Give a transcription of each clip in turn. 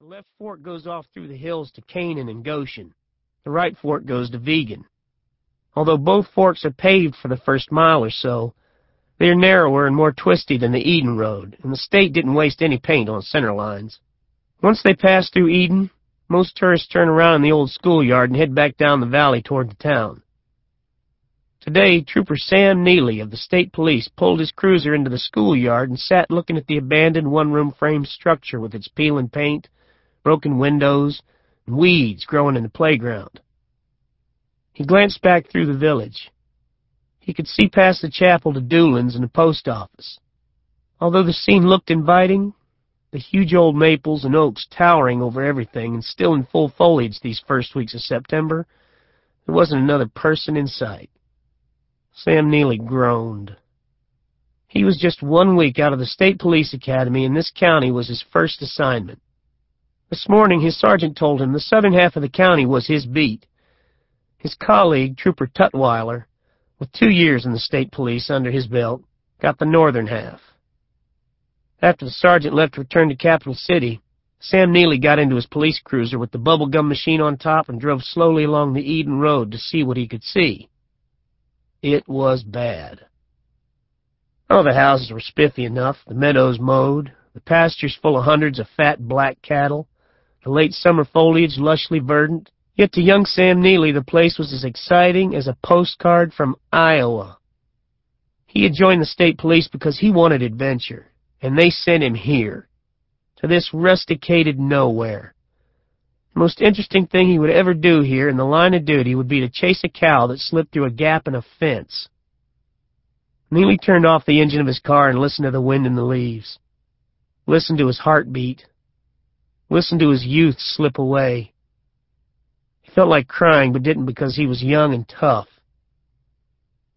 The left fork goes off through the hills to Canaan and Goshen. The right fork goes to Vegan. Although both forks are paved for the first mile or so, they are narrower and more twisty than the Eden Road, and the state didn't waste any paint on center lines. Once they pass through Eden, most tourists turn around in the old schoolyard and head back down the valley toward the town. Today, Trooper Sam Neely of the state police pulled his cruiser into the schoolyard and sat looking at the abandoned one-room frame structure with its peeling paint, broken windows, and weeds growing in the playground. He glanced back through the village. He could see past the chapel to Doolin's and the post office. Although the scene looked inviting, the huge old maples and oaks towering over everything and still in full foliage these first weeks of September, there wasn't another person in sight. Sam Neely groaned. He was just one week out of the State Police Academy, and this county was his first assignment. This morning, his sergeant told him the southern half of the county was his beat. His colleague, Trooper Tutwiler, with two years in the state police under his belt, got the northern half. After the sergeant left to return to Capital City, Sam Neely got into his police cruiser with the bubblegum machine on top and drove slowly along the Eden Road to see what he could see. It was bad. Oh, the houses were spiffy enough, the meadows mowed, the pastures full of hundreds of fat black cattle, the late summer foliage lushly verdant, Yet to young Sam Neely the place was as exciting as a postcard from Iowa. He had joined the state police because he wanted adventure, and they sent him here, to this rusticated nowhere. The most interesting thing he would ever do here in the line of duty would be to chase a cow that slipped through a gap in a fence. Neely turned off the engine of his car and listened to the wind in the leaves. Listened to his heartbeat. Listened to his youth slip away. He felt like crying, but didn't because he was young and tough.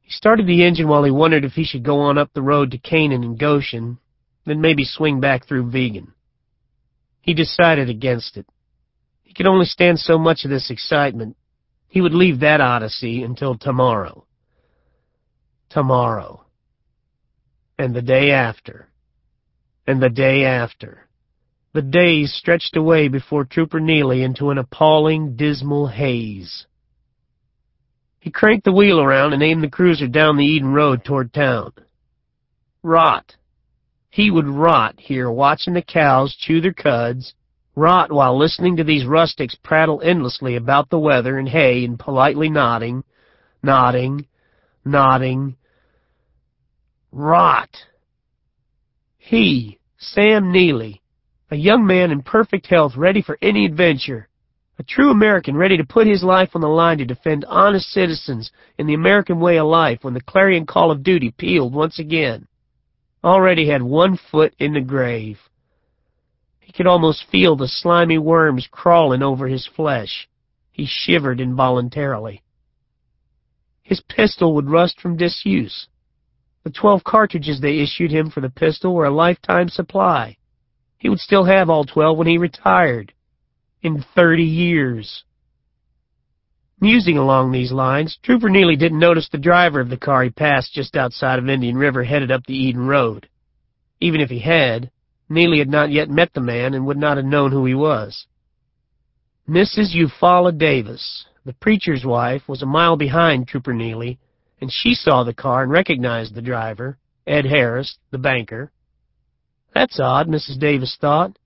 He started the engine while he wondered if he should go on up the road to Canaan and Goshen, then maybe swing back through Vigan. He decided against it. He could only stand so much of this excitement. He would leave that odyssey until tomorrow. Tomorrow. And the day after. And the day after. The days stretched away before Trooper Neely into an appalling, dismal haze. He cranked the wheel around and aimed the cruiser down the Eden Road toward town. Rot. He would rot here watching the cows chew their cuds, rot while listening to these rustics prattle endlessly about the weather and hay and politely nodding, nodding, nodding. Rot. He, Sam Neely, a young man in perfect health, ready for any adventure. A true American ready to put his life on the line to defend honest citizens in the American way of life when the clarion call of duty pealed once again. Already had one foot in the grave. He could almost feel the slimy worms crawling over his flesh. He shivered involuntarily. His pistol would rust from disuse. The twelve cartridges they issued him for the pistol were a lifetime supply. He would still have all twelve when he retired. In thirty years. Musing along these lines, Trooper Neely didn't notice the driver of the car he passed just outside of Indian River headed up the Eden Road. Even if he had, Neely had not yet met the man and would not have known who he was. Mrs. Eufaula Davis, the preacher's wife, was a mile behind Trooper Neely, and she saw the car and recognized the driver, Ed Harris, the banker. That's odd, Mrs. Davis thought.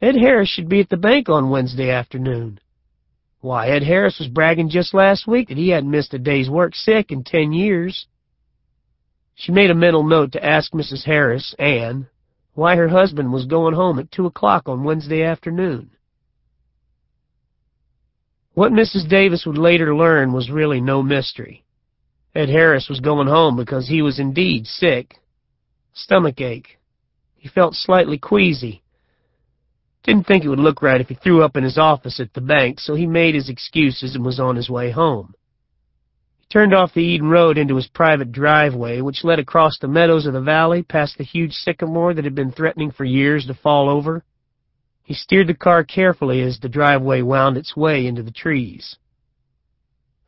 Ed Harris should be at the bank on Wednesday afternoon. Why, Ed Harris was bragging just last week that he hadn't missed a day's work sick in ten years. She made a mental note to ask Mrs. Harris, Anne, why her husband was going home at two o'clock on Wednesday afternoon. What Mrs. Davis would later learn was really no mystery. Ed Harris was going home because he was indeed sick. Stomach ache. He felt slightly queasy. Didn't think it would look right if he threw up in his office at the bank, so he made his excuses and was on his way home. He turned off the Eden Road into his private driveway, which led across the meadows of the valley past the huge sycamore that had been threatening for years to fall over. He steered the car carefully as the driveway wound its way into the trees.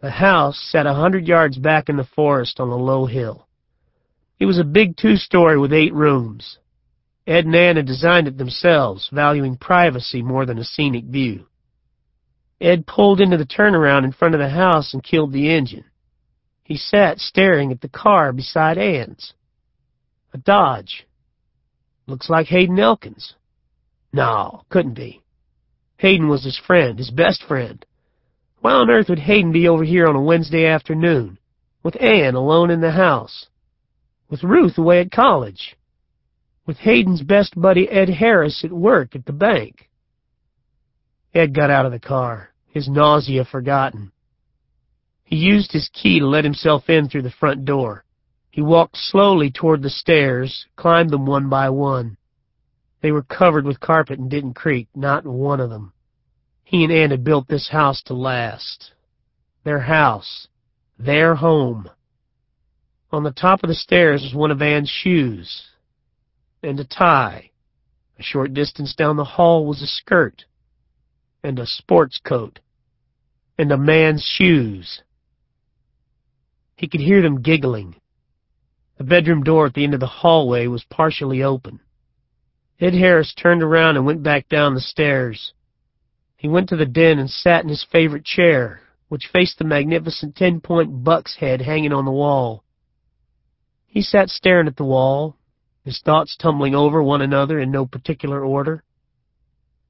The house sat a hundred yards back in the forest on a low hill. It was a big two-story with eight rooms. Ed and Anna designed it themselves, valuing privacy more than a scenic view. Ed pulled into the turnaround in front of the house and killed the engine. He sat staring at the car beside Ann's. A Dodge. Looks like Hayden Elkins. No, couldn't be. Hayden was his friend, his best friend. Why on earth would Hayden be over here on a Wednesday afternoon, with Ann alone in the house, with Ruth away at college, with Hayden's best buddy Ed Harris at work at the bank? Ed got out of the car, his nausea forgotten. He used his key to let himself in through the front door. He walked slowly toward the stairs, climbed them one by one. They were covered with carpet and didn't creak, not one of them. He and Ann had built this house to last. Their house. Their home. On the top of the stairs was one of Ann's shoes. And a tie. A short distance down the hall was a skirt. And a sports coat. And a man's shoes. He could hear them giggling. The bedroom door at the end of the hallway was partially open. Ed Harris turned around and went back down the stairs. He went to the den and sat in his favorite chair, which faced the magnificent ten-point buck's head hanging on the wall. He sat staring at the wall, his thoughts tumbling over one another in no particular order.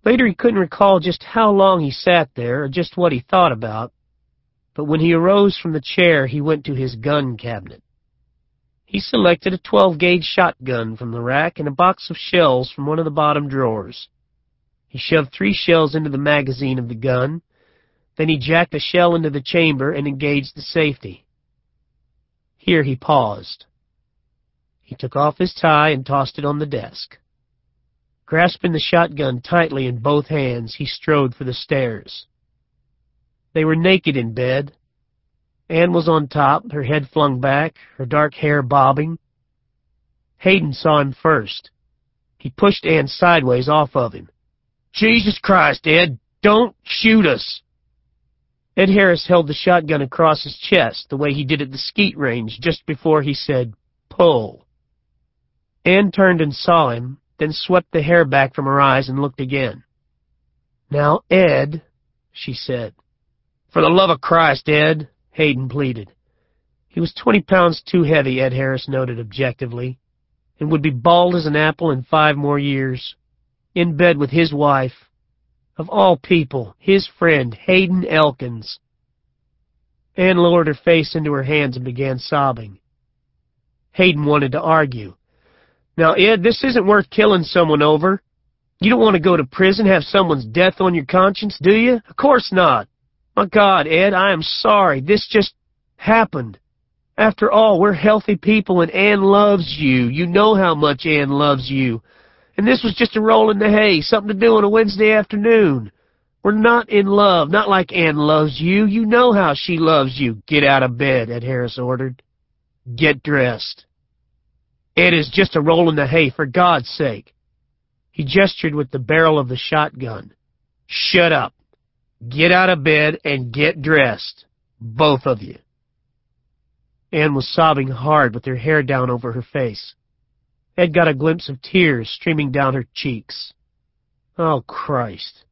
Later he couldn't recall just how long he sat there or just what he thought about, but when he arose from the chair he went to his gun cabinet. He selected a 12-gauge shotgun from the rack and a box of shells from one of the bottom drawers. He shoved three shells into the magazine of the gun. Then he jacked a shell into the chamber and engaged the safety. Here he paused. He took off his tie and tossed it on the desk. Grasping the shotgun tightly in both hands, he strode for the stairs. They were naked in bed. Anne was on top, her head flung back, her dark hair bobbing. Hayden saw him first. He pushed Anne sideways off of him. Jesus Christ, Ed, don't shoot us. Ed Harris held the shotgun across his chest the way he did at the skeet range just before he said, pull. Ann turned and saw him, then swept the hair back from her eyes and looked again. Now, Ed, she said. For the love of Christ, Ed, Hayden pleaded. He was twenty pounds too heavy, Ed Harris noted objectively, and would be bald as an apple in five more years in bed with his wife. Of all people, his friend, Hayden Elkins. Anne lowered her face into her hands and began sobbing. Hayden wanted to argue. Now, Ed, this isn't worth killing someone over. You don't want to go to prison, have someone's death on your conscience, do you? Of course not. My God, Ed, I am sorry. This just happened. After all, we're healthy people and Ann loves you. You know how much Ann loves you. And this was just a roll in the hay, something to do on a Wednesday afternoon. We're not in love, not like Ann loves you. You know how she loves you. Get out of bed, Ed Harris ordered. Get dressed. Ed is just a roll in the hay, for God's sake. He gestured with the barrel of the shotgun. Shut up. Get out of bed and get dressed. Both of you. Ann was sobbing hard with her hair down over her face. Ed got a glimpse of tears streaming down her cheeks. Oh, Christ.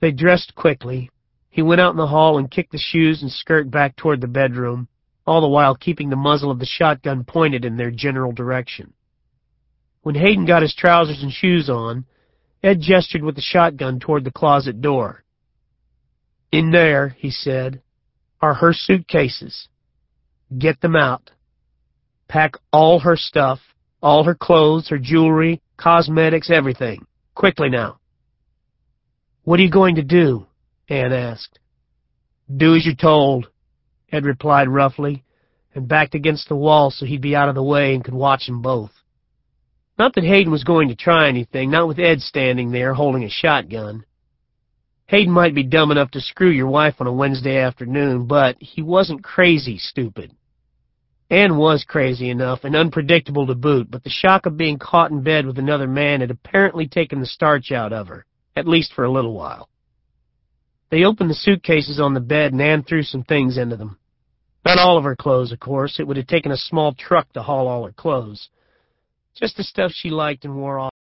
They dressed quickly. He went out in the hall and kicked the shoes and skirt back toward the bedroom, all the while keeping the muzzle of the shotgun pointed in their general direction. When Hayden got his trousers and shoes on, Ed gestured with the shotgun toward the closet door. In there, he said, are her suitcases. Get them out. Pack all her stuff all her clothes, her jewelry, cosmetics, everything. Quickly now. What are you going to do? Ann asked. Do as you're told, Ed replied roughly, and backed against the wall so he'd be out of the way and could watch them both. Not that Hayden was going to try anything, not with Ed standing there holding a shotgun. Hayden might be dumb enough to screw your wife on a Wednesday afternoon, but he wasn't crazy stupid. Ann was crazy enough and unpredictable to boot, but the shock of being caught in bed with another man had apparently taken the starch out of her, at least for a little while. They opened the suitcases on the bed and Ann threw some things into them. Not all of her clothes, of course. It would have taken a small truck to haul all her clothes. Just the stuff she liked and wore off.